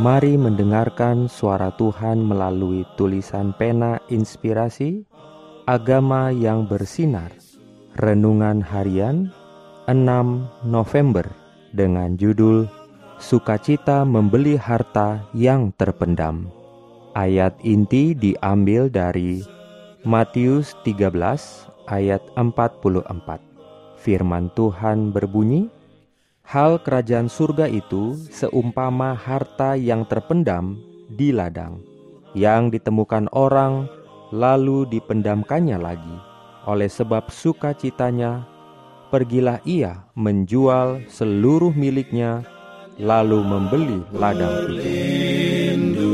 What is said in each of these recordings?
Mari mendengarkan suara Tuhan melalui tulisan pena inspirasi Agama yang bersinar. Renungan harian 6 November dengan judul Sukacita membeli harta yang terpendam Ayat inti diambil dari Matius 13 ayat 44 Firman Tuhan berbunyi, Hal kerajaan surga itu seumpama harta yang terpendam di ladang, yang ditemukan orang lalu dipendamkannya lagi. Oleh sebab sukacitanya, pergilah ia menjual seluruh miliknya, lalu membeli ladang itu.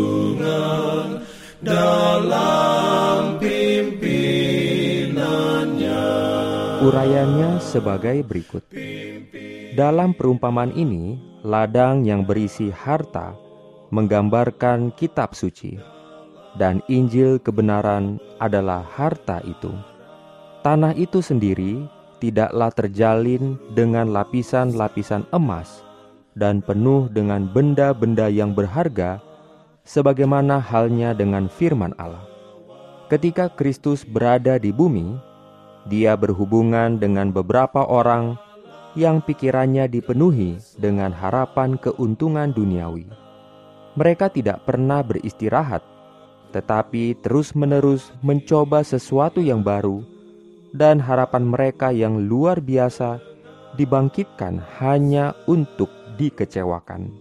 Urayanya sebagai berikut. Dalam perumpamaan ini, ladang yang berisi harta menggambarkan kitab suci, dan Injil kebenaran adalah harta itu. Tanah itu sendiri tidaklah terjalin dengan lapisan-lapisan emas dan penuh dengan benda-benda yang berharga, sebagaimana halnya dengan firman Allah. Ketika Kristus berada di bumi, Dia berhubungan dengan beberapa orang yang pikirannya dipenuhi dengan harapan keuntungan duniawi. Mereka tidak pernah beristirahat, tetapi terus-menerus mencoba sesuatu yang baru, dan harapan mereka yang luar biasa dibangkitkan hanya untuk dikecewakan.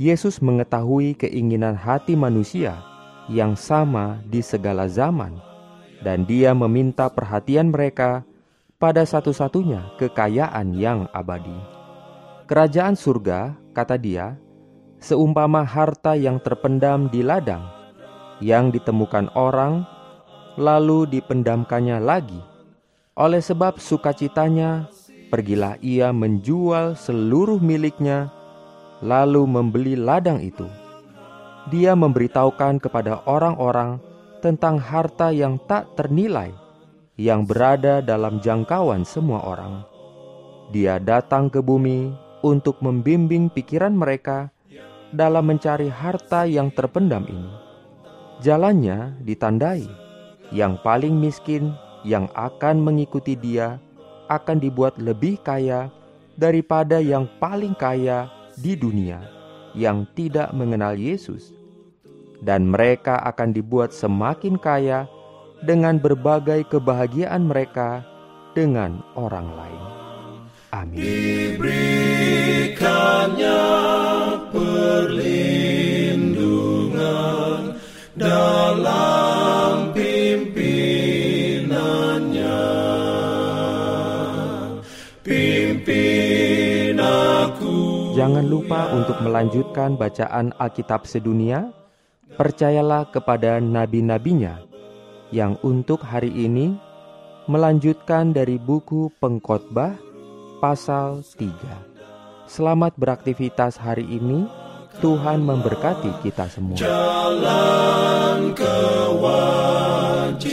Yesus mengetahui keinginan hati manusia yang sama di segala zaman, dan Dia meminta perhatian mereka pada satu-satunya kekayaan yang abadi. Kerajaan surga, kata dia, seumpama harta yang terpendam di ladang, yang ditemukan orang, lalu dipendamkannya lagi. Oleh sebab sukacitanya, pergilah ia menjual seluruh miliknya, lalu membeli ladang itu. Dia memberitahukan kepada orang-orang tentang harta yang tak ternilai yang berada dalam jangkauan semua orang. Dia datang ke bumi untuk membimbing pikiran mereka dalam mencari harta yang terpendam ini. Jalannya ditandai, yang paling miskin yang akan mengikuti dia akan dibuat lebih kaya daripada yang paling kaya di dunia yang tidak mengenal Yesus, dan mereka akan dibuat semakin kaya dengan berbagai kebahagiaan mereka dengan orang lain. Amin. Diberikannya perlindungan dalam pimpinannya. Pimpin aku. Jangan lupa untuk melanjutkan bacaan Alkitab sedunia. Percayalah kepada nabi-nabinya yang untuk hari ini melanjutkan dari buku Pengkhotbah pasal 3. Selamat beraktivitas hari ini. Tuhan memberkati kita semua. Jalan kewajiban,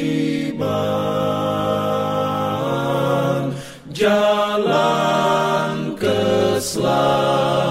jalan keselamatan.